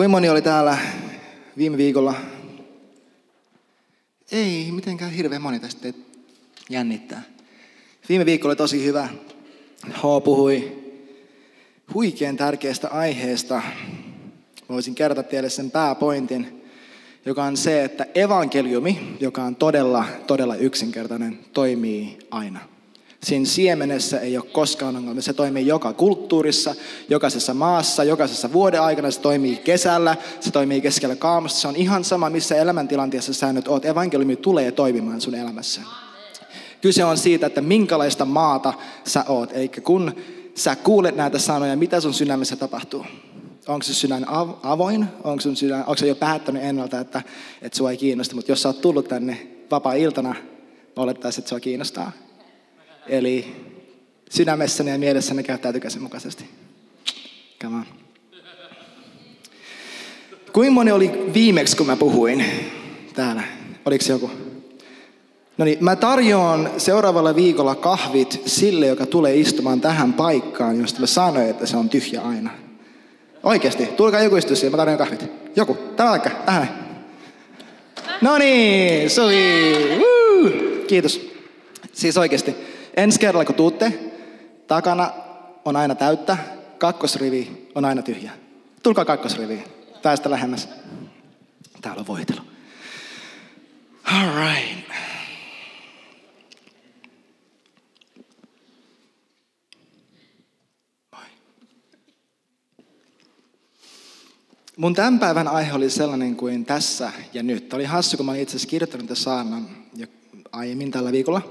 Kuinka moni oli täällä viime viikolla? Ei mitenkään hirveän moni tästä jännittää. Viime viikolla oli tosi hyvä. H puhui huikean tärkeästä aiheesta. Voisin kertoa teille sen pääpointin, joka on se, että evankeliumi, joka on todella, todella yksinkertainen, toimii aina. Siinä siemenessä ei ole koskaan ongelma. Se toimii joka kulttuurissa, jokaisessa maassa, jokaisessa vuoden aikana. Se toimii kesällä, se toimii keskellä kaamusta. Se on ihan sama, missä elämäntilanteessa sä nyt oot. Evankeliumi tulee toimimaan sun elämässä. Kyse on siitä, että minkälaista maata sä oot. Eli kun sä kuulet näitä sanoja, mitä sun sydämessä tapahtuu? Onko se sydän avoin? Onko, sun sydän, onko se jo päättänyt ennalta, että, että sua ei kiinnosta? Mutta jos sä oot tullut tänne vapaa-iltana, olettaisiin, että sua kiinnostaa. Eli sydämessäni ja mielessäni käyttäytykää sen mukaisesti. Come on. Kuinka moni oli viimeksi, kun mä puhuin täällä? Oliko se joku? No niin, mä tarjoan seuraavalla viikolla kahvit sille, joka tulee istumaan tähän paikkaan, josta mä sanoin, että se on tyhjä aina. Oikeasti, tulkaa joku istua siihen, mä tarjoan kahvit. Joku, tämä vaikka, tähän. No niin, sui. Kiitos. Siis oikeasti. Ensi kerralla kun tuutte, takana on aina täyttä, kakkosrivi on aina tyhjä. Tulkaa kakkosriviin. Päästä lähemmäs. Täällä on voitelu. All right. Mun tämän päivän aihe oli sellainen kuin tässä ja nyt. Tämä oli hassu, kun mä olin itse asiassa kirjoittanut tämän saarnan jo aiemmin tällä viikolla.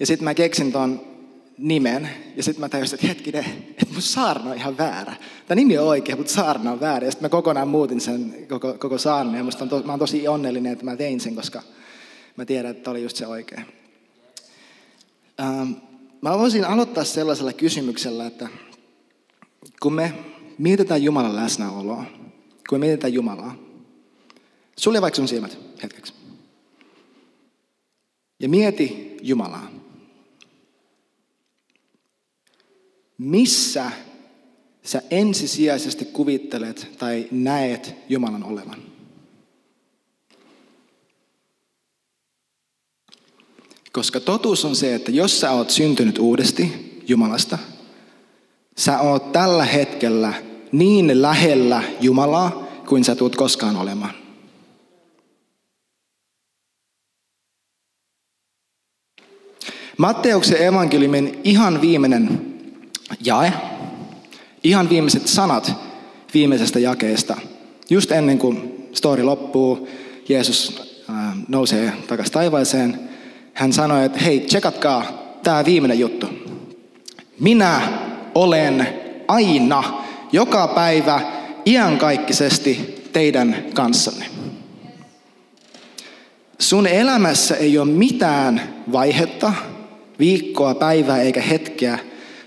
Ja sitten mä keksin ton nimen, ja sitten mä tajusin, että hetkinen, että mun saarna on ihan väärä. Tämä nimi on oikea, mutta saarna on väärä. Ja sitten mä kokonaan muutin sen koko, koko saarnan, ja musta on to, mä oon tosi onnellinen, että mä tein sen, koska mä tiedän, että oli just se oikea. Ähm, mä voisin aloittaa sellaisella kysymyksellä, että kun me mietitään Jumalan läsnäoloa, kun me mietitään Jumalaa, sulje vaikka sun silmät hetkeksi. Ja mieti Jumalaa. Missä sä ensisijaisesti kuvittelet tai näet Jumalan olevan? Koska totuus on se, että jos sä oot syntynyt uudesti Jumalasta, sä oot tällä hetkellä niin lähellä Jumalaa kuin sä tulet koskaan olemaan. Matteuksen evankeliumin ihan viimeinen jae, ihan viimeiset sanat viimeisestä jakeesta. Just ennen kuin story loppuu, Jeesus äh, nousee takaisin taivaaseen. Hän sanoi, että hei, tsekatkaa tämä viimeinen juttu. Minä olen aina, joka päivä, iankaikkisesti teidän kanssanne. Sun elämässä ei ole mitään vaihetta, viikkoa, päivää eikä hetkeä,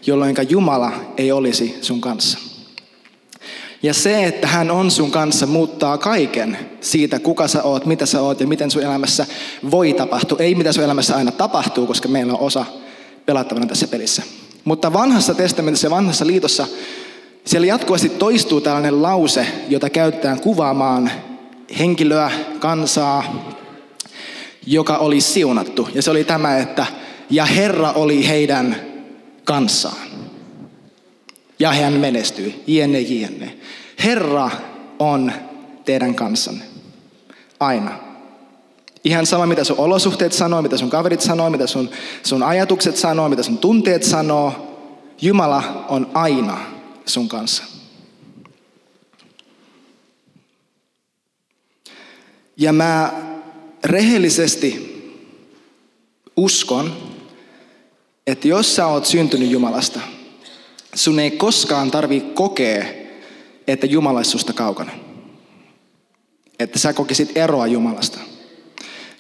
jolloin Jumala ei olisi sun kanssa. Ja se, että hän on sun kanssa, muuttaa kaiken siitä, kuka sä oot, mitä sä oot ja miten sun elämässä voi tapahtua. Ei mitä sun elämässä aina tapahtuu, koska meillä on osa pelattavana tässä pelissä. Mutta vanhassa testamentissa ja vanhassa liitossa siellä jatkuvasti toistuu tällainen lause, jota käytetään kuvaamaan henkilöä, kansaa, joka oli siunattu. Ja se oli tämä, että ja Herra oli heidän kanssaan. Ja hän menestyi, jenne jenne. Herra on teidän kanssanne. Aina. Ihan sama, mitä sun olosuhteet sanoo, mitä sun kaverit sanoo, mitä sun, sun ajatukset sanoo, mitä sun tunteet sanoo. Jumala on aina sun kanssa. Ja mä rehellisesti uskon, että jos sä oot syntynyt Jumalasta, sun ei koskaan tarvi kokea että Jumala olisi susta kaukana. Että sä kokisit eroa Jumalasta.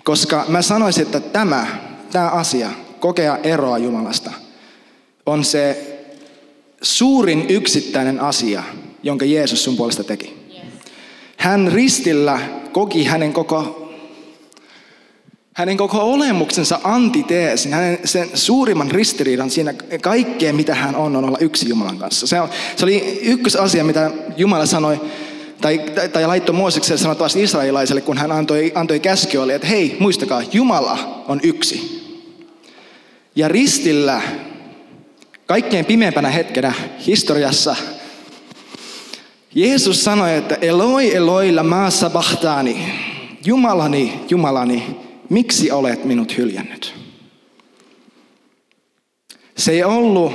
Koska mä sanoisin, että tämä, tämä asia, kokea eroa Jumalasta, on se suurin yksittäinen asia, jonka Jeesus sun puolesta teki. Hän ristillä koki hänen koko hänen koko olemuksensa antiteesin, hänen sen suurimman ristiriidan siinä kaikkeen, mitä hän on, on olla yksi Jumalan kanssa. Se, on, se oli ykkösasia, mitä Jumala sanoi, tai, tai, tai laittoi Moosekselle sanoi taas israelilaiselle, kun hän antoi, antoi käsky, oli, että hei, muistakaa, Jumala on yksi. Ja ristillä kaikkein pimeimpänä hetkenä historiassa Jeesus sanoi, että Eloi, Eloi, lama sabachthani. Jumalani, Jumalani, miksi olet minut hyljännyt? Se ei ollut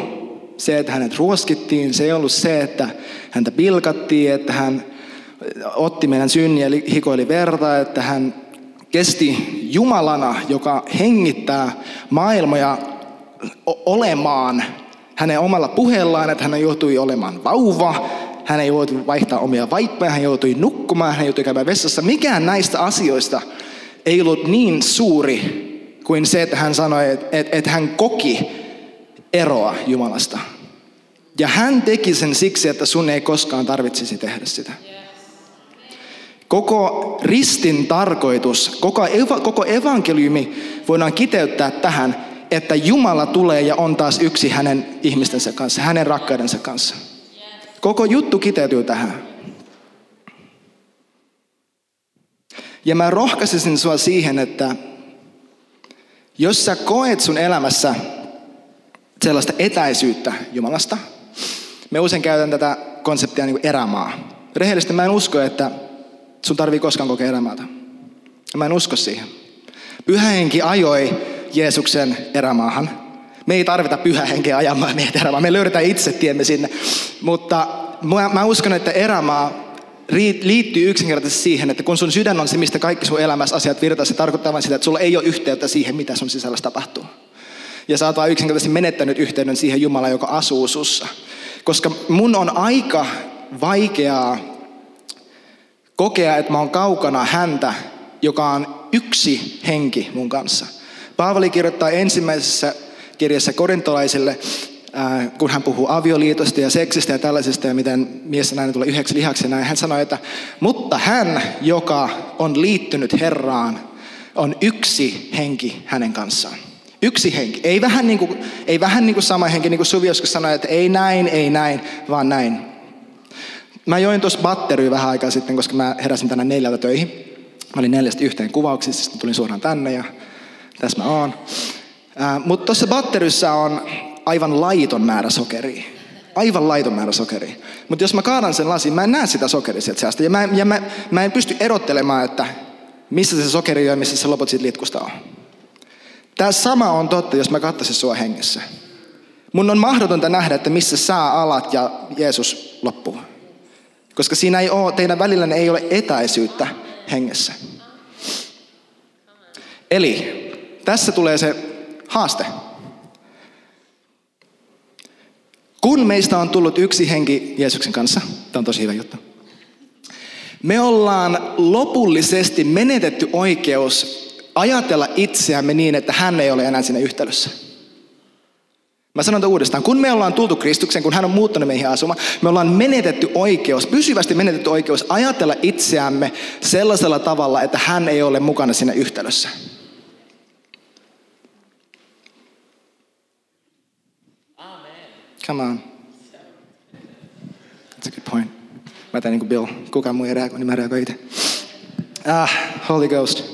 se, että hänet ruoskittiin, se ei ollut se, että häntä pilkattiin, että hän otti meidän synniä ja hikoili verta, että hän kesti Jumalana, joka hengittää maailmoja olemaan hänen omalla puheellaan, että hän joutui olemaan vauva, hän ei joutui vaihtaa omia vaippoja, hän joutui nukkumaan, hän joutui käymään vessassa. Mikään näistä asioista ei ollut niin suuri kuin se, että hän sanoi, että, että, että hän koki eroa Jumalasta. Ja hän teki sen siksi, että sun ei koskaan tarvitsisi tehdä sitä. Koko ristin tarkoitus, koko, eva, koko evankeliumi voidaan kiteyttää tähän, että Jumala tulee ja on taas yksi hänen ihmistensä kanssa, hänen rakkaudensa kanssa. Koko juttu kiteytyy tähän. Ja mä rohkaisisin sua siihen, että jos sä koet sun elämässä sellaista etäisyyttä Jumalasta, me usein käytän tätä konseptia niin kuin erämaa. Rehellisesti mä en usko, että sun tarvii koskaan kokea erämaata. Mä en usko siihen. Pyhä henki ajoi Jeesuksen erämaahan. Me ei tarvita pyhä henkeä ajamaan meitä erämaahan. Me löydetään itse tiemme sinne. Mutta mä uskon, että erämaa liittyy yksinkertaisesti siihen, että kun sun sydän on se, mistä kaikki sun elämässä asiat virtaa, se tarkoittaa vain sitä, että sulla ei ole yhteyttä siihen, mitä sun sisällä tapahtuu. Ja sä oot vaan yksinkertaisesti menettänyt yhteyden siihen Jumalaan, joka asuu sussa. Koska mun on aika vaikeaa kokea, että mä oon kaukana häntä, joka on yksi henki mun kanssa. Paavali kirjoittaa ensimmäisessä kirjassa korintolaisille, kun hän puhuu avioliitosta ja seksistä ja tällaisesta ja miten mies ja nainen tulee yhdeksi lihaksi näin. Hän sanoi, että mutta hän, joka on liittynyt Herraan, on yksi henki hänen kanssaan. Yksi henki. Ei vähän niin kuin, ei vähän niin kuin sama henki, niin kuin Suvi joskus sanoi, että ei näin, ei näin, vaan näin. Mä join tuossa batteria vähän aikaa sitten, koska mä heräsin tänään neljältä töihin. Mä olin neljästä yhteen kuvauksissa, sitten tulin suoraan tänne ja tässä mä oon. Mutta tuossa batterissa on aivan laiton määrä sokeria. Aivan laiton määrä sokeria. Mutta jos mä kaadan sen lasin, mä en näe sitä sokeria sieltä säästä. Ja, mä, ja mä, mä en pysty erottelemaan, että missä se sokeri on ja missä se loput siitä litkusta on. Tämä sama on totta, jos mä katsaisin sua hengessä. Mun on mahdotonta nähdä, että missä sä alat ja Jeesus loppuu. Koska siinä ei ole, teidän välillä ei ole etäisyyttä hengessä. Eli tässä tulee se haaste. Kun meistä on tullut yksi henki Jeesuksen kanssa, tämä on tosi hyvä juttu. Me ollaan lopullisesti menetetty oikeus ajatella itseämme niin, että hän ei ole enää siinä yhtälössä. Mä sanon tämän uudestaan. Kun me ollaan tultu Kristuksen, kun hän on muuttanut meihin asumaan, me ollaan menetetty oikeus, pysyvästi menetetty oikeus ajatella itseämme sellaisella tavalla, että hän ei ole mukana siinä yhtälössä. Come on. That's a good point. Mä tein niin kuin Bill. Kukaan muu ei reagoi, niin mä reagoin itse. Ah, Holy Ghost.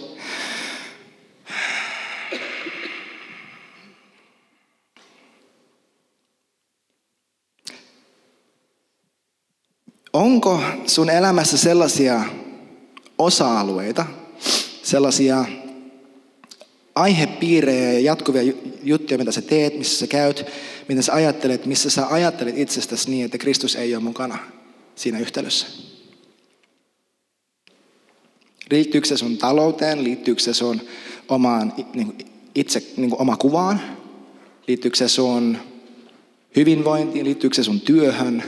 Onko sun elämässä sellaisia osa-alueita, sellaisia aihepiirejä ja jatkuvia juttuja, mitä sä teet, missä sä käyt, mitä sä ajattelet, missä sä ajattelet itsestäsi niin, että Kristus ei ole mukana siinä yhtälössä. Liittyykö se sun talouteen, liittyykö se sun omaan niin itse niin kuin oma kuvaan, liittyykö se sun hyvinvointiin, liittyykö se sun työhön.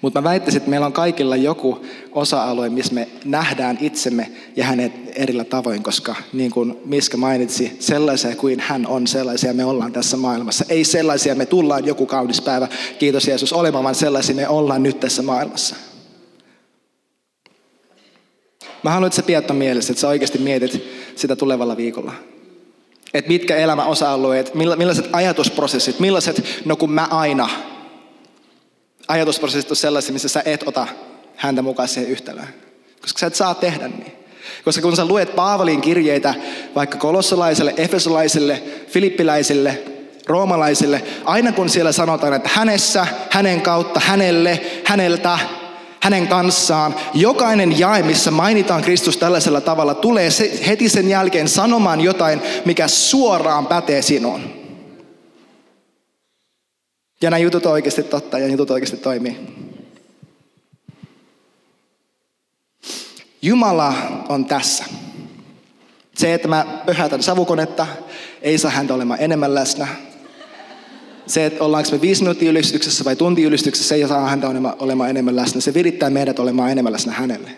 Mutta mä väittäisin, että meillä on kaikilla joku osa-alue, missä me nähdään itsemme ja hänet erillä tavoin, koska niin kuin Miska mainitsi, sellaisia kuin hän on, sellaisia me ollaan tässä maailmassa. Ei sellaisia me tullaan joku kaunis päivä, kiitos Jeesus, olemaan, vaan sellaisia me ollaan nyt tässä maailmassa. Mä haluan, että sä pidät mielessä, että sä oikeasti mietit sitä tulevalla viikolla. Että mitkä elämän osa-alueet, millaiset ajatusprosessit, millaiset, no kun mä aina, ajatusprosessit on sellaisia, missä sä et ota häntä mukaan siihen yhtälöön. Koska sä et saa tehdä niin. Koska kun sä luet Paavalin kirjeitä vaikka kolossalaiselle, efesolaisille, filippiläisille, roomalaisille, aina kun siellä sanotaan, että hänessä, hänen kautta, hänelle, häneltä, hänen kanssaan. Jokainen jae, missä mainitaan Kristus tällaisella tavalla, tulee heti sen jälkeen sanomaan jotain, mikä suoraan pätee sinuun. Ja nämä jutut on oikeasti totta ja jutut oikeasti toimii. Jumala on tässä. Se, että mä pöhätän savukonetta, ei saa häntä olemaan enemmän läsnä se, että ollaanko me viisi minuuttia ylistyksessä vai tunti ylistyksessä, ei saa häntä olemaan enemmän läsnä. Se virittää meidät olemaan enemmän läsnä hänelle.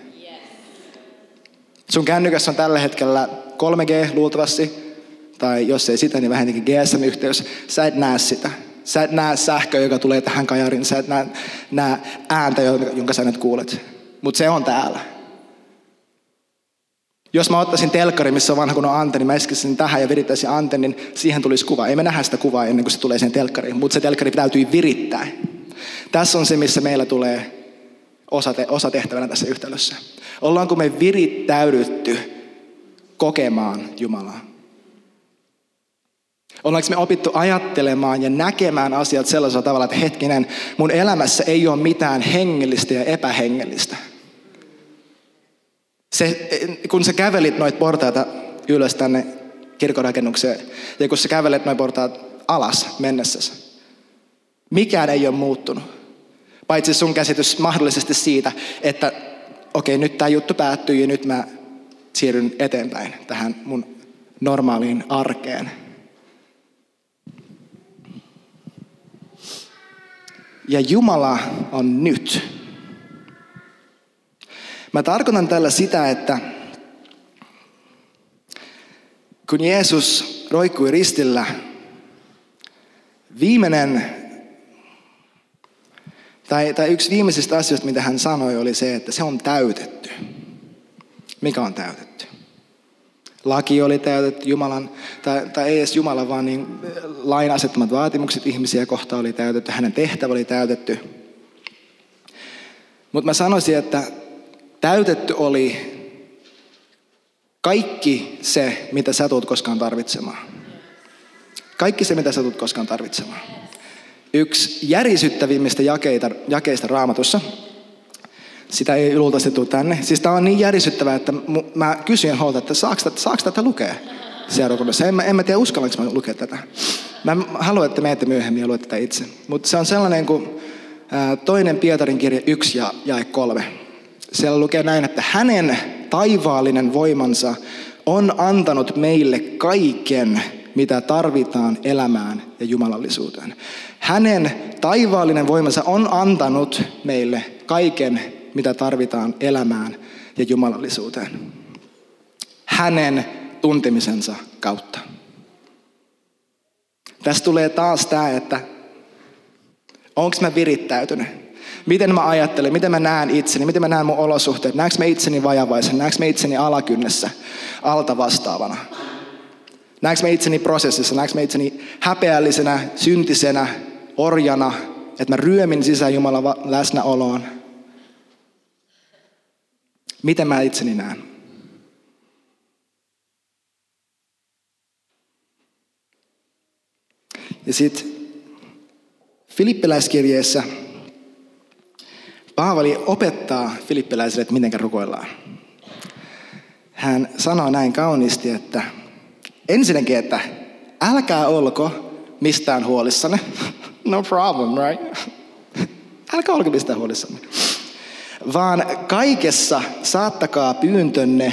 Sun kännykässä on tällä hetkellä 3G luultavasti, tai jos ei sitä, niin vähänkin GSM-yhteys. Sä et näe sitä. Sä et näe sähköä, joka tulee tähän kajarin. Sä et näe, näe ääntä, jonka sä nyt kuulet. Mutta se on täällä. Jos mä ottaisin telkkari, missä on vanha kun on antenni, mä eskisin tähän ja virittäisin antennin, siihen tulisi kuva. Ei me nähdä sitä kuvaa ennen kuin se tulee sen telkkariin, mutta se telkkari täytyy virittää. Tässä on se, missä meillä tulee osate, osatehtävänä tässä yhtälössä. Ollaanko me virittäydytty kokemaan Jumalaa? Ollaanko me opittu ajattelemaan ja näkemään asiat sellaisella tavalla, että hetkinen, mun elämässä ei ole mitään hengellistä ja epähengellistä. Se, kun sä kävelit noita portaita ylös tänne kirkorakennukseen ja kun sä kävelet noita portaat alas mennessäsi, mikään ei ole muuttunut. Paitsi sun käsitys mahdollisesti siitä, että okei, okay, nyt tämä juttu päättyy ja nyt mä siirryn eteenpäin tähän mun normaaliin arkeen. Ja Jumala on nyt. Mä tarkoitan tällä sitä, että kun Jeesus roikkui ristillä, viimeinen, tai, tai yksi viimeisistä asioista, mitä hän sanoi, oli se, että se on täytetty. Mikä on täytetty? Laki oli täytetty, Jumalan, tai, tai ei edes Jumala, vaan niin lain asettamat vaatimukset ihmisiä kohtaan oli täytetty, hänen tehtävä oli täytetty. Mutta mä sanoisin, että Täytetty oli kaikki se, mitä sä tulet koskaan tarvitsemaan. Kaikki se, mitä sä tulet koskaan tarvitsemaan. Yksi järisyttävimmistä jakeita, jakeista raamatussa, sitä ei luultavasti tänne. Siis tämä on niin järisyttävää, että mä kysyin holta, että saako, saako tätä lukea seurakunnassa. En, en mä tiedä, uskallanko mä lukea tätä. Mä haluan, että menette myöhemmin ja tätä itse. Mutta se on sellainen kuin toinen Pietarin kirja 1 ja jae 3. Siellä lukee näin, että hänen taivaallinen voimansa on antanut meille kaiken, mitä tarvitaan elämään ja jumalallisuuteen. Hänen taivaallinen voimansa on antanut meille kaiken, mitä tarvitaan elämään ja jumalallisuuteen. Hänen tuntemisensa kautta. Tässä tulee taas tämä, että onko mä virittäytynyt? Miten mä ajattelen, miten mä näen itseni, miten mä näen mun olosuhteet. Näenkö mä itseni vajavaisen, näenkö mä itseni alakynnessä, alta vastaavana. Näenkö mä itseni prosessissa, näenkö mä itseni häpeällisenä, syntisenä, orjana, että mä ryömin sisään Jumalan läsnäoloon. Miten mä itseni näen? Ja sitten Filippiläiskirjeessä Paavali opettaa filippiläisille, että miten rukoillaan. Hän sanoo näin kauniisti, että ensinnäkin, että älkää olko mistään huolissanne. No problem, right? Älkää olko mistään huolissanne. Vaan kaikessa saattakaa pyyntönne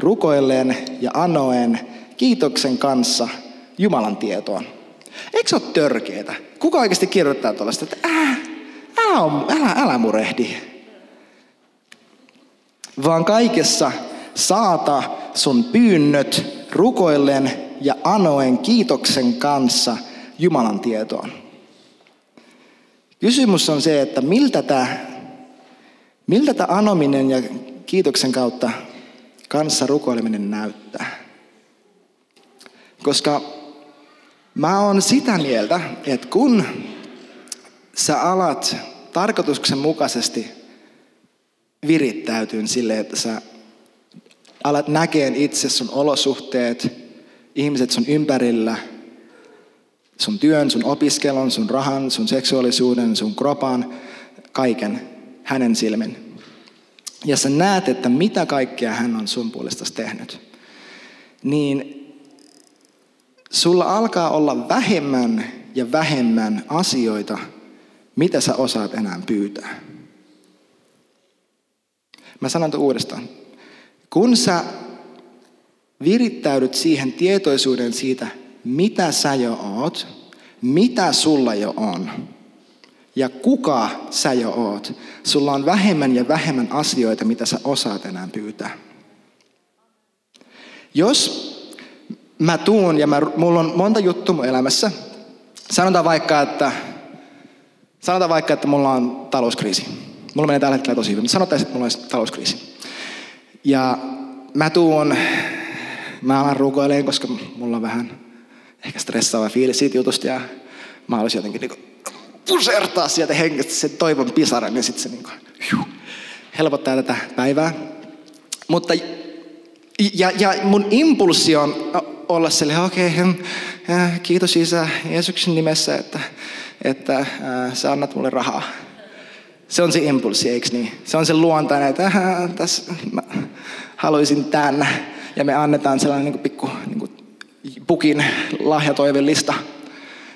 rukoilleen ja anoen kiitoksen kanssa Jumalan tietoon. Eikö se ole törkeetä? Kuka oikeasti kirjoittaa tuollaista, että äh, älä, älä, älä murehdi. Vaan kaikessa saata sun pyynnöt rukoillen ja anoen kiitoksen kanssa Jumalan tietoon. Kysymys on se, että miltä tämä miltä tämä anominen ja kiitoksen kautta kanssa rukoileminen näyttää. Koska mä oon sitä mieltä, että kun sä alat tarkoituksenmukaisesti virittäytyyn sille, että sä alat näkeen itse sun olosuhteet, ihmiset sun ympärillä, sun työn, sun opiskelun, sun rahan, sun seksuaalisuuden, sun kropan, kaiken hänen silmin. Ja sä näet, että mitä kaikkea hän on sun puolesta tehnyt. Niin sulla alkaa olla vähemmän ja vähemmän asioita, mitä sä osaat enää pyytää. Mä sanon tuon uudestaan. Kun sä virittäydyt siihen tietoisuuden siitä, mitä sä jo oot, mitä sulla jo on, ja kuka sä jo oot, sulla on vähemmän ja vähemmän asioita, mitä sä osaat enää pyytää. Jos mä tuun ja mä, mulla on monta juttua mun elämässä, sanotaan vaikka, että sanotaan vaikka, että mulla on talouskriisi. Mulla menee tällä hetkellä tosi hyvin, mutta sanotaan, että mulla on talouskriisi. Ja mä tuun, mä alan rukoilemaan, koska mulla on vähän ehkä stressaava fiilis siitä jutusta ja mä haluaisin jotenkin niinku pusertaa sieltä hengestä sen toivon pisaran ja sitten se niinku, juh, helpottaa tätä päivää. Mutta ja, ja mun impulssi on olla sille, okei, okay, äh, kiitos Isä Jeesuksen nimessä, että, että äh, sä annat mulle rahaa. Se on se impulssi, eikö niin? Se on se luontainen, että äh, tässä mä haluaisin tämän. Ja me annetaan sellainen niin kuin pikku niin kuin pukin lahjatoivelista. lista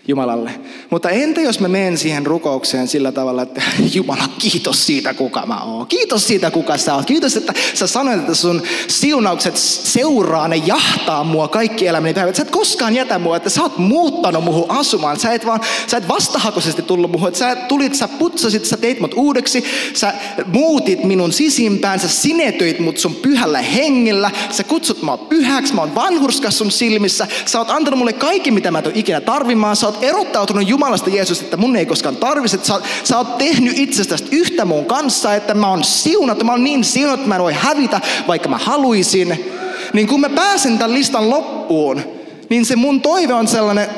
Jumalalle. Mutta entä jos mä menen siihen rukoukseen sillä tavalla, että Jumala, kiitos siitä, kuka mä oon. Kiitos siitä, kuka sä oot. Kiitos, että sä sanoit, että sun siunaukset seuraa, ne jahtaa mua kaikki elämäni päivät. Sä et koskaan jätä mua, että sä oot muuttanut muhun asumaan. Sä et vaan, sä et vastahakoisesti tullut muhun. Sä tulit, sä putsasit, sä teit mut uudeksi. Sä muutit minun sisimpään, sä sinetöit mut sun pyhällä hengellä. Sä kutsut mua pyhäksi, mä oon vanhurskas sun silmissä. Sä oot antanut mulle kaikki, mitä mä en ikinä tarvimaan. Sä oot oot erottautunut Jumalasta Jeesus, että mun ei koskaan tarvitse. Sä, sä oot tehnyt itsestäsi yhtä mun kanssa, että mä oon siunattu. Mä oon niin siunattu, että mä en voi hävitä, vaikka mä haluaisin. Niin kun mä pääsen tämän listan loppuun, niin se mun toive on sellainen,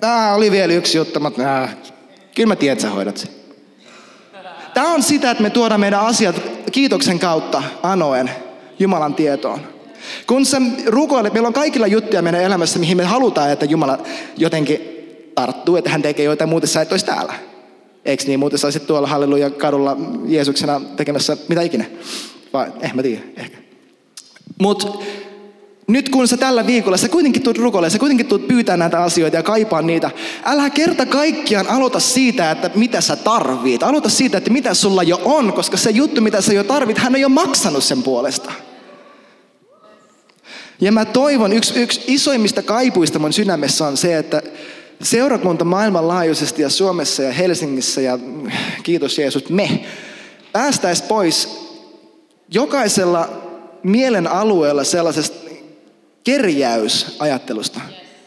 Tää oli vielä yksi juttu, mutta äh, kyllä mä tiedän, että sä hoidat sen. Tämä on sitä, että me tuodaan meidän asiat kiitoksen kautta anoen Jumalan tietoon. Kun sä rukoilet, meillä on kaikilla juttuja meidän elämässä, mihin me halutaan, että Jumala jotenkin tarttuu, että hän tekee jotain, muuten sä et olisi täällä. Eikö niin? Muuten sä olisit tuolla halleluja kadulla Jeesuksena tekemässä mitä ikinä. Vai, eh mä tiedän, ehkä. Mutta nyt kun sä tällä viikolla, sä kuitenkin tulet rukoille, sä kuitenkin tulet pyytää näitä asioita ja kaipaa niitä. Älä kerta kaikkiaan aloita siitä, että mitä sä tarvit. Aloita siitä, että mitä sulla jo on, koska se juttu, mitä sä jo tarvit, hän on jo maksanut sen puolesta. Ja mä toivon, yksi, yksi isoimmista kaipuista mun sydämessä on se, että seurakunta maailmanlaajuisesti ja Suomessa ja Helsingissä ja kiitos Jeesus, me päästäisiin pois jokaisella mielen alueella sellaisesta kerjäysajattelusta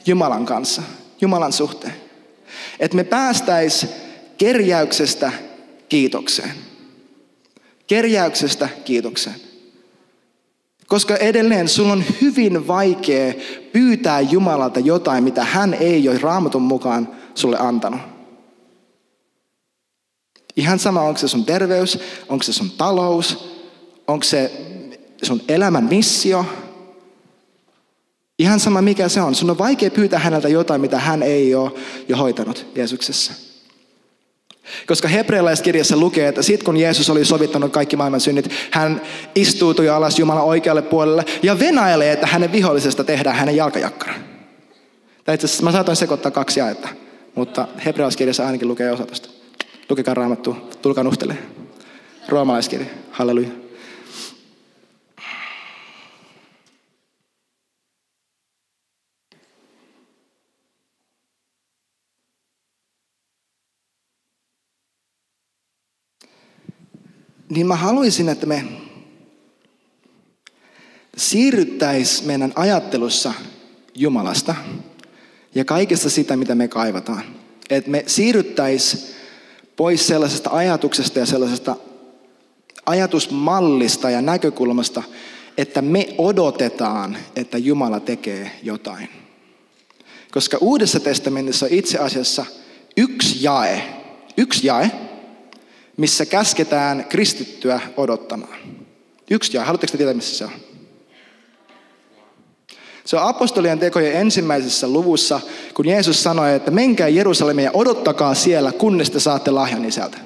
Jumalan kanssa, Jumalan suhteen. Että me päästäis kerjäyksestä kiitokseen. Kerjäyksestä kiitokseen. Koska edelleen sun on hyvin vaikea pyytää Jumalalta jotain, mitä hän ei ole raamatun mukaan sulle antanut. Ihan sama, onko se sun terveys, onko se sun talous, onko se sun elämän missio. Ihan sama mikä se on. Sun on vaikea pyytää häneltä jotain, mitä hän ei ole jo hoitanut Jeesuksessa. Koska hebrealaiskirjassa lukee, että sitten kun Jeesus oli sovittanut kaikki maailman synnit, hän istuutui alas Jumalan oikealle puolelle ja venailee, että hänen vihollisesta tehdään hänen jalkajakkara. Tai itse asiassa mä saatoin sekoittaa kaksi jaetta, mutta hebrealaiskirjassa ainakin lukee osa tosta. Lukekaa raamattu, tulkaa nuhtele. Roomalaiskirja, halleluja. Niin mä haluaisin, että me siirryttäisiin meidän ajattelussa Jumalasta ja kaikesta sitä, mitä me kaivataan. Että me siirryttäisiin pois sellaisesta ajatuksesta ja sellaisesta ajatusmallista ja näkökulmasta, että me odotetaan, että Jumala tekee jotain. Koska Uudessa testamentissa on itse asiassa yksi jae, yksi jae, missä käsketään kristittyä odottamaan. Yksi jae. Haluatteko te tietää, missä se on? Se on apostolien tekojen ensimmäisessä luvussa, kun Jeesus sanoi, että menkää Jerusalemia ja odottakaa siellä, kunnes te saatte lahjan isältä.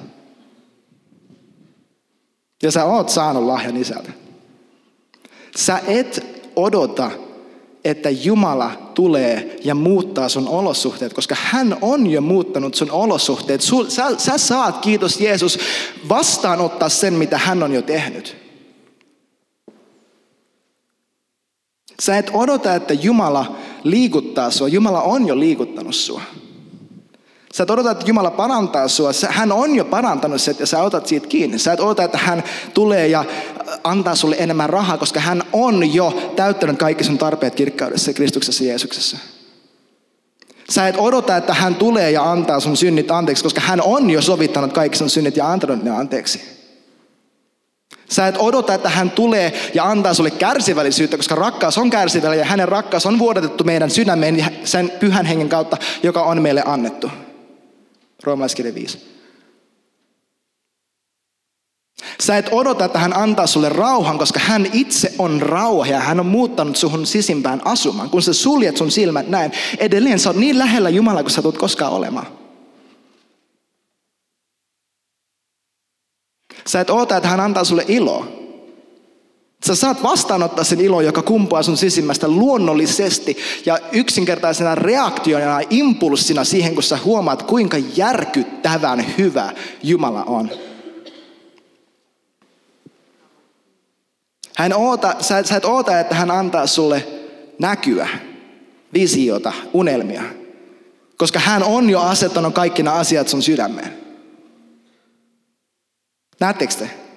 Ja sä oot saanut lahjan isältä. Sä et odota, että Jumala tulee ja muuttaa sun olosuhteet, koska hän on jo muuttanut sun olosuhteet. Sä, sä saat, kiitos Jeesus, vastaanottaa sen, mitä hän on jo tehnyt. Sä et odota, että Jumala liikuttaa sua. Jumala on jo liikuttanut sua. Sä et odota, että Jumala parantaa sua. Hän on jo parantanut sen, ja sä otat siitä kiinni. Sä et odota, että hän tulee ja antaa sulle enemmän rahaa, koska hän on jo täyttänyt kaikki sun tarpeet kirkkaudessa Kristuksessa Jeesuksessa. Sä et odota, että hän tulee ja antaa sun synnit anteeksi, koska hän on jo sovittanut kaikki sun synnit ja antanut ne anteeksi. Sä et odota, että hän tulee ja antaa sulle kärsivällisyyttä, koska rakkaus on kärsivällinen ja hänen rakkaus on vuodatettu meidän sydämeen sen pyhän hengen kautta, joka on meille annettu. Roomalaiskirja 5. Sä et odota, että hän antaa sulle rauhan, koska hän itse on rauha ja hän on muuttanut suhun sisimpään asumaan. Kun sä suljet sun silmät näin, edelleen sä oot niin lähellä Jumalaa, kun sä tulet koskaan olemaan. Sä et oota, että hän antaa sulle ilo. Sä saat vastaanottaa sen ilo, joka kumpuaa sun sisimmästä luonnollisesti ja yksinkertaisena reaktiona ja impulssina siihen, kun sä huomaat, kuinka järkyttävän hyvä Jumala on. Hän oota, sä, sä et oota, että hän antaa sulle näkyä, visiota, unelmia. Koska hän on jo asettanut kaikki nämä asiat sun sydämeen. Näettekö te?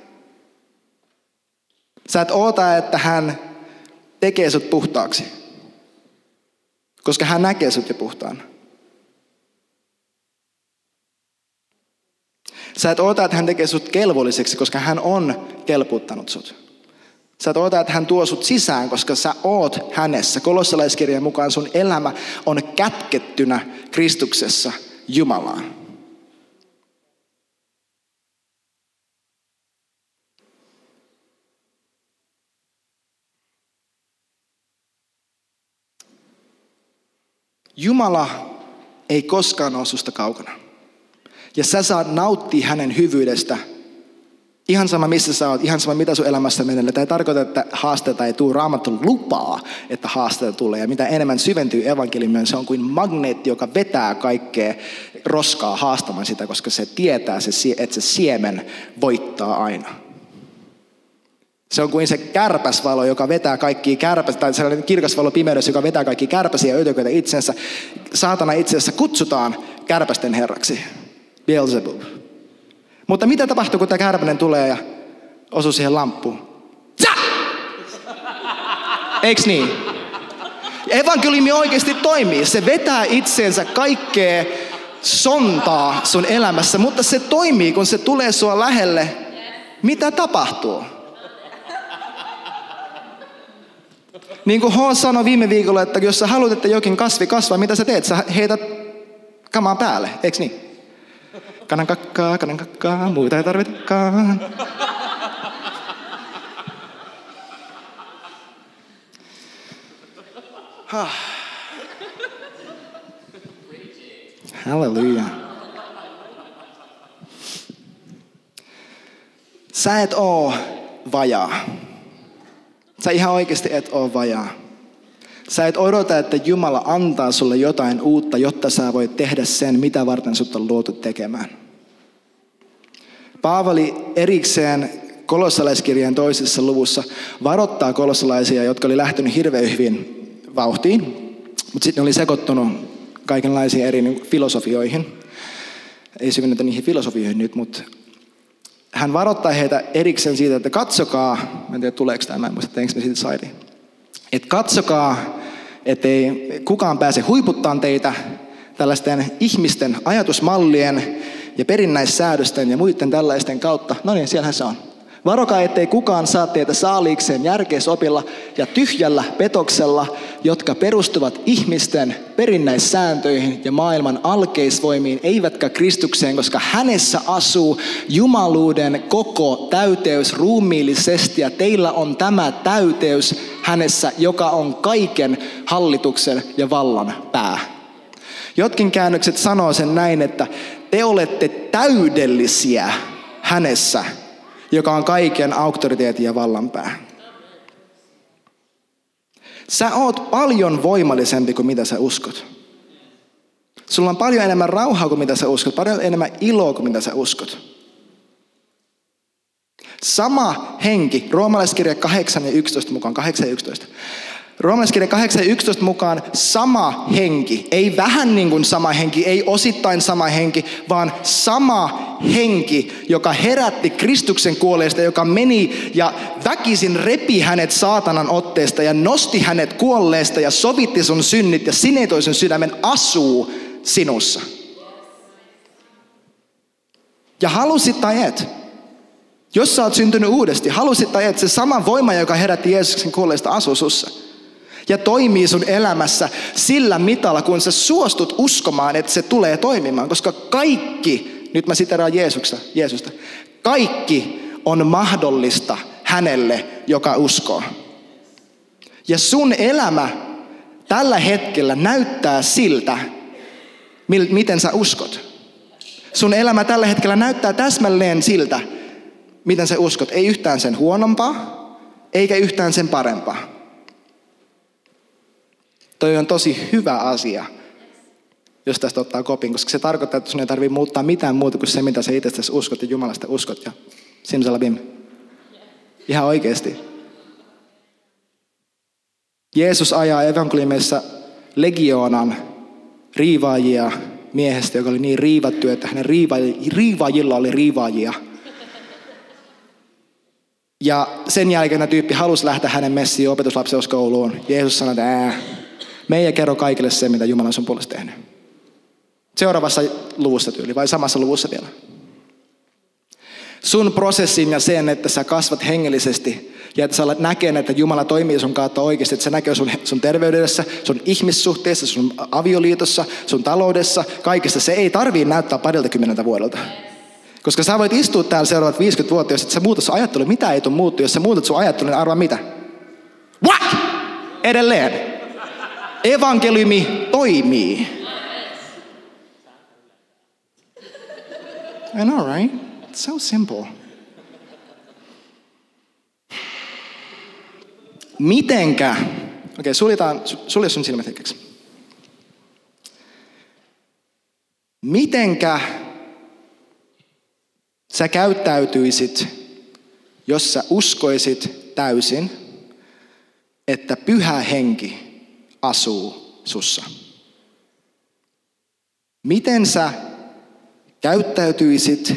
Sä et oota, että hän tekee sut puhtaaksi. Koska hän näkee sut jo puhtaan. Sä et oota, että hän tekee sut kelvolliseksi, koska hän on kelputtanut sut. Sä et oota, että hän tuo sut sisään, koska sä oot hänessä. Kolossalaiskirjan mukaan sun elämä on kätkettynä Kristuksessa Jumalaan. Jumala ei koskaan ole susta kaukana. Ja sä saat nauttia hänen hyvyydestä Ihan sama missä sä oot, ihan sama mitä sun elämässä menee. Tämä ei tarkoita, että haasteita ei tule. Raamattu lupaa, että haasteita tulee. Ja mitä enemmän syventyy evankeliumia, se on kuin magneetti, joka vetää kaikkea roskaa haastamaan sitä, koska se tietää, että se siemen voittaa aina. Se on kuin se kärpäsvalo, joka vetää kaikki kärpäs, tai sellainen kirkas valo pimeydessä, joka vetää kaikki kärpäsiä ja ötököitä itsensä. Saatana itse asiassa kutsutaan kärpästen herraksi. Beelzebub. Mutta mitä tapahtuu, kun tämä kärpänen tulee ja osuu siihen lamppuun? Eiks niin? Evankeliumi oikeasti toimii. Se vetää itseensä kaikkea sontaa sun elämässä, mutta se toimii, kun se tulee sua lähelle. Mitä tapahtuu? Niin kuin H sanoi viime viikolla, että jos sä haluat, että jokin kasvi kasvaa, mitä sä teet? Sä heität kamaan päälle, eikö niin? Kanan kakkaa, kanan kakkaa, muita ei tarvitakaan. Halleluja. Sä et oo vajaa. Sä ihan oikeasti et oo vajaa. Sä et odota, että Jumala antaa sulle jotain uutta, jotta sä voit tehdä sen, mitä varten sut on luotu tekemään. Paavali erikseen kolossalaiskirjan toisessa luvussa varoittaa kolossalaisia, jotka oli lähtenyt hirveän hyvin vauhtiin, mutta sitten oli sekoittunut kaikenlaisiin eri filosofioihin. Ei syvennetä niihin filosofioihin nyt, mutta varoittaa heitä erikseen siitä, että katsokaa, mä en tiedä tuleeko tämä, mä en muista, me siitä saidi. Että katsokaa, ettei kukaan pääse huiputtaan teitä tällaisten ihmisten ajatusmallien ja perinnäissäädösten ja muiden tällaisten kautta. No niin, siellähän se on. Varokaa, ettei kukaan saa teitä saaliikseen järkeisopilla ja tyhjällä petoksella, jotka perustuvat ihmisten perinnäissääntöihin ja maailman alkeisvoimiin, eivätkä Kristukseen, koska hänessä asuu jumaluuden koko täyteys ruumiillisesti ja teillä on tämä täyteys hänessä, joka on kaiken hallituksen ja vallan pää. Jotkin käännökset sanoo sen näin, että te olette täydellisiä hänessä, joka on kaiken auktoriteetin ja vallanpää. Sä oot paljon voimallisempi kuin mitä sä uskot. Sulla on paljon enemmän rauhaa kuin mitä sä uskot, paljon enemmän iloa kuin mitä sä uskot. Sama henki, roomalaiskirja 8 ja 11 mukaan, 8 ja 11. Roomalaiskirja 8 ja 11 mukaan sama henki, ei vähän niin kuin sama henki, ei osittain sama henki, vaan sama henki, joka herätti Kristuksen kuolleista, joka meni ja väkisin repi hänet saatanan otteesta ja nosti hänet kuolleesta ja sovitti sun synnit ja sinetoi sun sydämen, asuu sinussa. Ja halusit tai et, jos sä oot syntynyt uudesti, halusit tai et, se sama voima, joka herätti Jeesuksen kuolleista, asuu sussa ja toimii sun elämässä sillä mitalla, kun sä suostut uskomaan, että se tulee toimimaan. Koska kaikki, nyt mä siteraan Jeesusta, Jeesusta, kaikki on mahdollista hänelle, joka uskoo. Ja sun elämä tällä hetkellä näyttää siltä, miten sä uskot. Sun elämä tällä hetkellä näyttää täsmälleen siltä, miten sä uskot. Ei yhtään sen huonompaa, eikä yhtään sen parempaa. Toi on tosi hyvä asia, jos tästä ottaa kopin, koska se tarkoittaa, että sun ei tarvitse muuttaa mitään muuta kuin se, mitä sä itsestäsi uskot ja Jumalasta uskot. Ja simsalabim. Ihan oikeasti. Jeesus ajaa evankeliumissa legioonan riivaajia miehestä, joka oli niin riivattu, että hänen riivaajilla oli riivaajia. Ja sen jälkeen tyyppi halusi lähteä hänen messiin opetuslapseuskouluun. Jeesus sanoi, että ää, me ei kerro kaikille se, mitä Jumala on sun puolesta tehnyt. Seuraavassa luvussa tyyli, vai samassa luvussa vielä. Sun prosessin ja sen, että sä kasvat hengellisesti ja että sä alat näkemään, että Jumala toimii sun kautta oikeasti, että se näkee sun, sun terveydessä, sun ihmissuhteessa, sun avioliitossa, sun taloudessa, kaikessa. Se ei tarvii näyttää parilta kymmeneltä vuodelta. Koska sä voit istua täällä seuraavat 50 vuotta, jos et sä muuta sun ajattelu. Mitä ei tule muuttua, jos sä muutat sun ajattelun, niin arvaa mitä? What? Edelleen. Evankeliumi toimii. I know, right? It's so simple. Mitenkä, okei, okay, suljetaan, sulje sun silmät hetkeksi. Mitenkä sä käyttäytyisit, jos sä uskoisit täysin, että pyhä henki asuu sussa. Miten sä käyttäytyisit,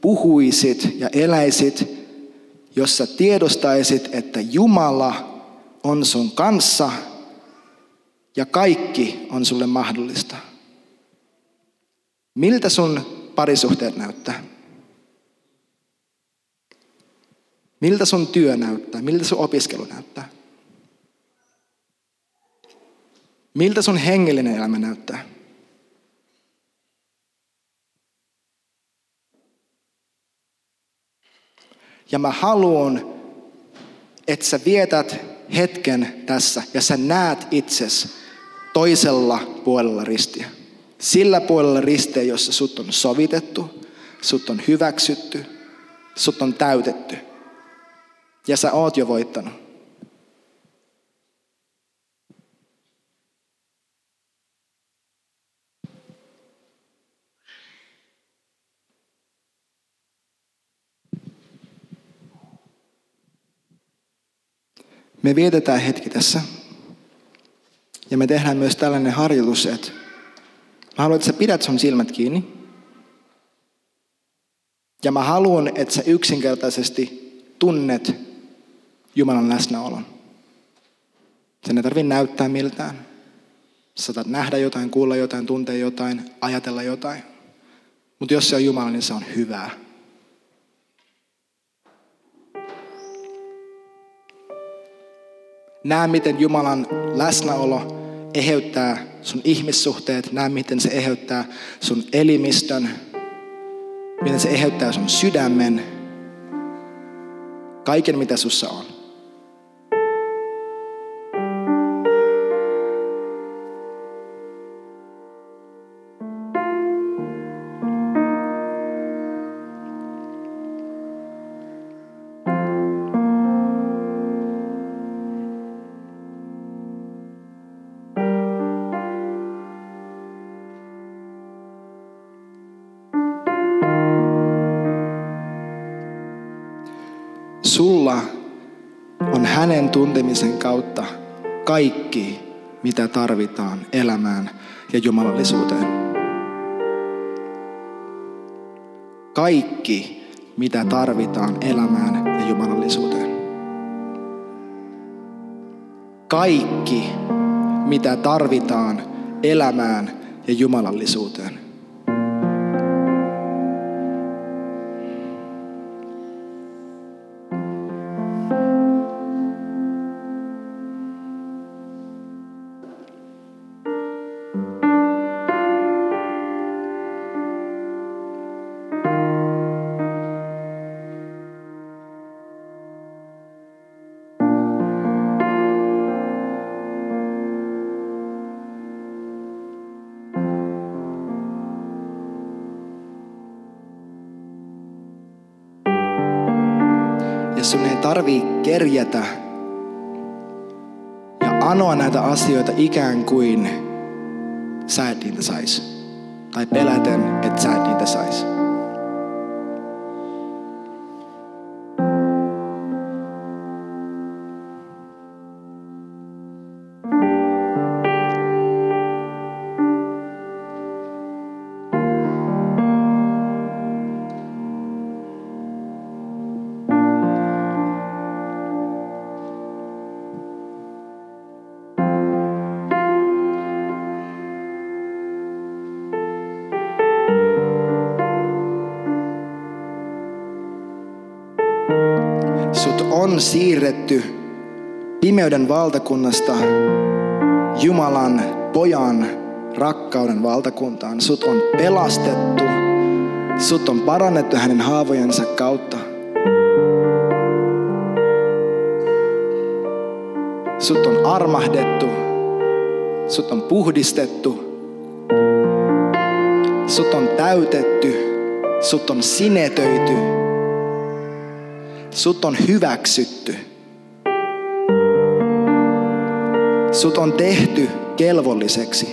puhuisit ja eläisit, jos sä tiedostaisit, että Jumala on sun kanssa ja kaikki on sulle mahdollista? Miltä sun parisuhteet näyttää? Miltä sun työ näyttää? Miltä sun opiskelu näyttää? Miltä sun hengellinen elämä näyttää? Ja mä haluan, että sä vietät hetken tässä ja sä näet itses toisella puolella ristiä. Sillä puolella ristiä, jossa sut on sovitettu, sut on hyväksytty, sut on täytetty. Ja sä oot jo voittanut. Me vietetään hetki tässä. Ja me tehdään myös tällainen harjoitus, että mä haluan, että sä pidät sun silmät kiinni. Ja mä haluan, että sä yksinkertaisesti tunnet Jumalan läsnäolon. Sen ei tarvitse näyttää miltään. Sä nähdä jotain, kuulla jotain, tuntea jotain, ajatella jotain. Mutta jos se on Jumala, niin se on hyvää. Näe, miten Jumalan läsnäolo eheyttää sun ihmissuhteet. Näe, miten se eheyttää sun elimistön. Miten se eheyttää sun sydämen. Kaiken, mitä sussa on. Mitä tarvitaan elämään ja jumalallisuuteen. Kaikki, mitä tarvitaan elämään ja jumalallisuuteen. Kaikki, mitä tarvitaan elämään ja jumalallisuuteen. Asioita ikään kuin sä et niitä sais. Tai peläten, että sä et niitä sais. Siirretty pimeyden valtakunnasta Jumalan pojan rakkauden valtakuntaan. Sut on pelastettu. Sut on parannettu hänen haavojensa kautta. Sut on armahdettu. Sut on puhdistettu. Sut on täytetty. Sut on sinetöity. Sut on hyväksytty. Sut on tehty kelvolliseksi.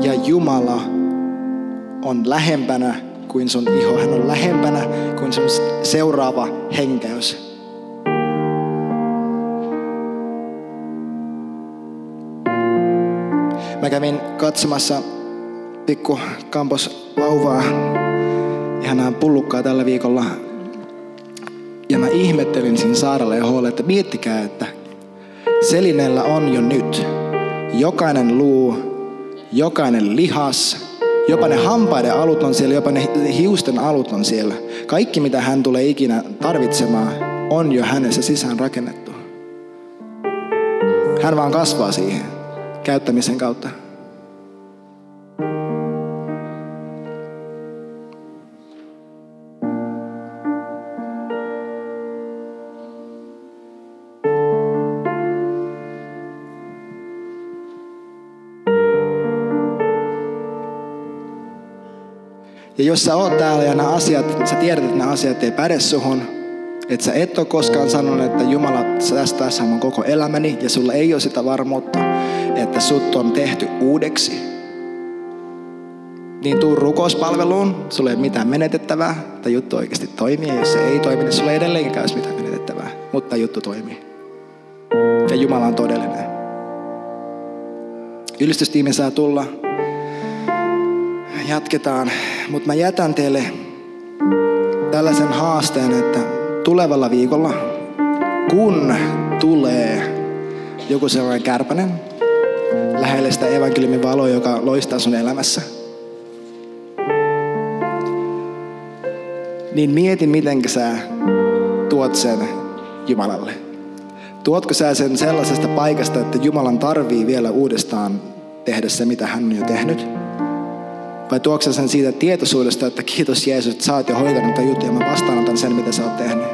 Ja Jumala on lähempänä kuin sun iho. Hän on lähempänä kuin sun seuraava henkeys. Mä kävin katsomassa pikku kampos vauvaa, ihanaa pullukkaa tällä viikolla. Ja mä ihmettelin siinä saarella ja huolella, että miettikää, että Selinellä on jo nyt jokainen luu, jokainen lihas, jopa ne hampaiden alut on siellä, jopa ne hiusten alut on siellä. Kaikki mitä hän tulee ikinä tarvitsemaan on jo hänessä sisään rakennettu. Hän vaan kasvaa siihen käyttämisen kautta. Ja jos sä oot täällä ja nämä asiat, sä tiedät, että nämä asiat ei päde suhun, että sä et ole koskaan sanonut, että Jumala, tästä tässä on koko elämäni ja sulla ei ole sitä varmuutta, että sut on tehty uudeksi. Niin tuu rukouspalveluun, sulla ei ole mitään menetettävää, tai juttu oikeasti toimii, ja jos se ei toimi, niin sulla ei edelleenkään olisi mitään menetettävää, mutta juttu toimii. ja Jumala on todellinen. Ylistystiimi saa tulla. Jatketaan, mutta mä jätän teille tällaisen haasteen, että tulevalla viikolla, kun tulee joku sellainen kärpänen lähelle sitä evankeliumin valoa, joka loistaa sun elämässä, niin mieti, miten sä tuot sen Jumalalle. Tuotko sä sen sellaisesta paikasta, että Jumalan tarvii vielä uudestaan tehdä se, mitä hän on jo tehnyt? Vai tuoksa sen siitä tietoisuudesta, että kiitos Jeesus, että sä oot jo hoitanut tätä juttuja, mä vastaanotan sen, mitä sä oot tehnyt.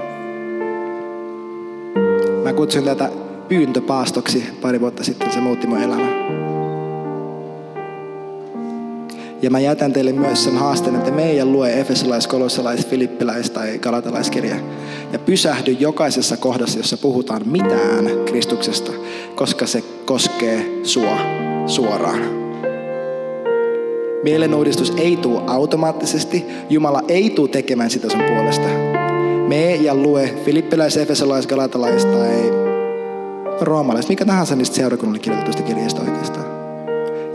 Mä kutsun tätä pyyntöpaastoksi pari vuotta sitten, se muutti mun elämä. Ja mä jätän teille myös sen haasteen, että meidän lue Efesolais, Kolossalais, Filippiläis tai Galatalaiskirja. Ja pysähdy jokaisessa kohdassa, jossa puhutaan mitään Kristuksesta, koska se koskee sua suoraan. Mielenuudistus ei tule automaattisesti. Jumala ei tule tekemään sitä sun puolesta. Me ja lue Filippiläis, Efesolais, Galatalais tai roomalais, mikä tahansa niistä seurakunnalle kirjoitetusta kirjasta oikeastaan.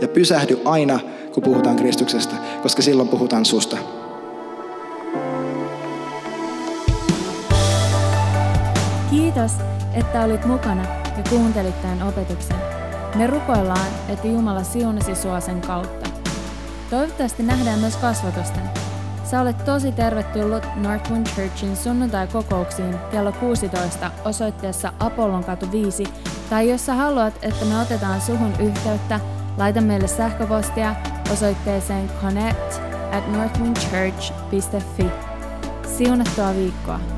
Ja pysähdy aina, kun puhutaan Kristuksesta, koska silloin puhutaan susta. Kiitos, että olit mukana ja kuuntelit tämän opetuksen. Me rukoillaan, että Jumala siunasi sua sen kautta. Toivottavasti nähdään myös kasvatusten. Sä olet tosi tervetullut Northwind Churchin sunnuntai-kokouksiin kello 16 osoitteessa Apollon katu 5, tai jos sä haluat, että me otetaan suhun yhteyttä, laita meille sähköpostia osoitteeseen connect at northwindchurch.fi. Siunattua viikkoa!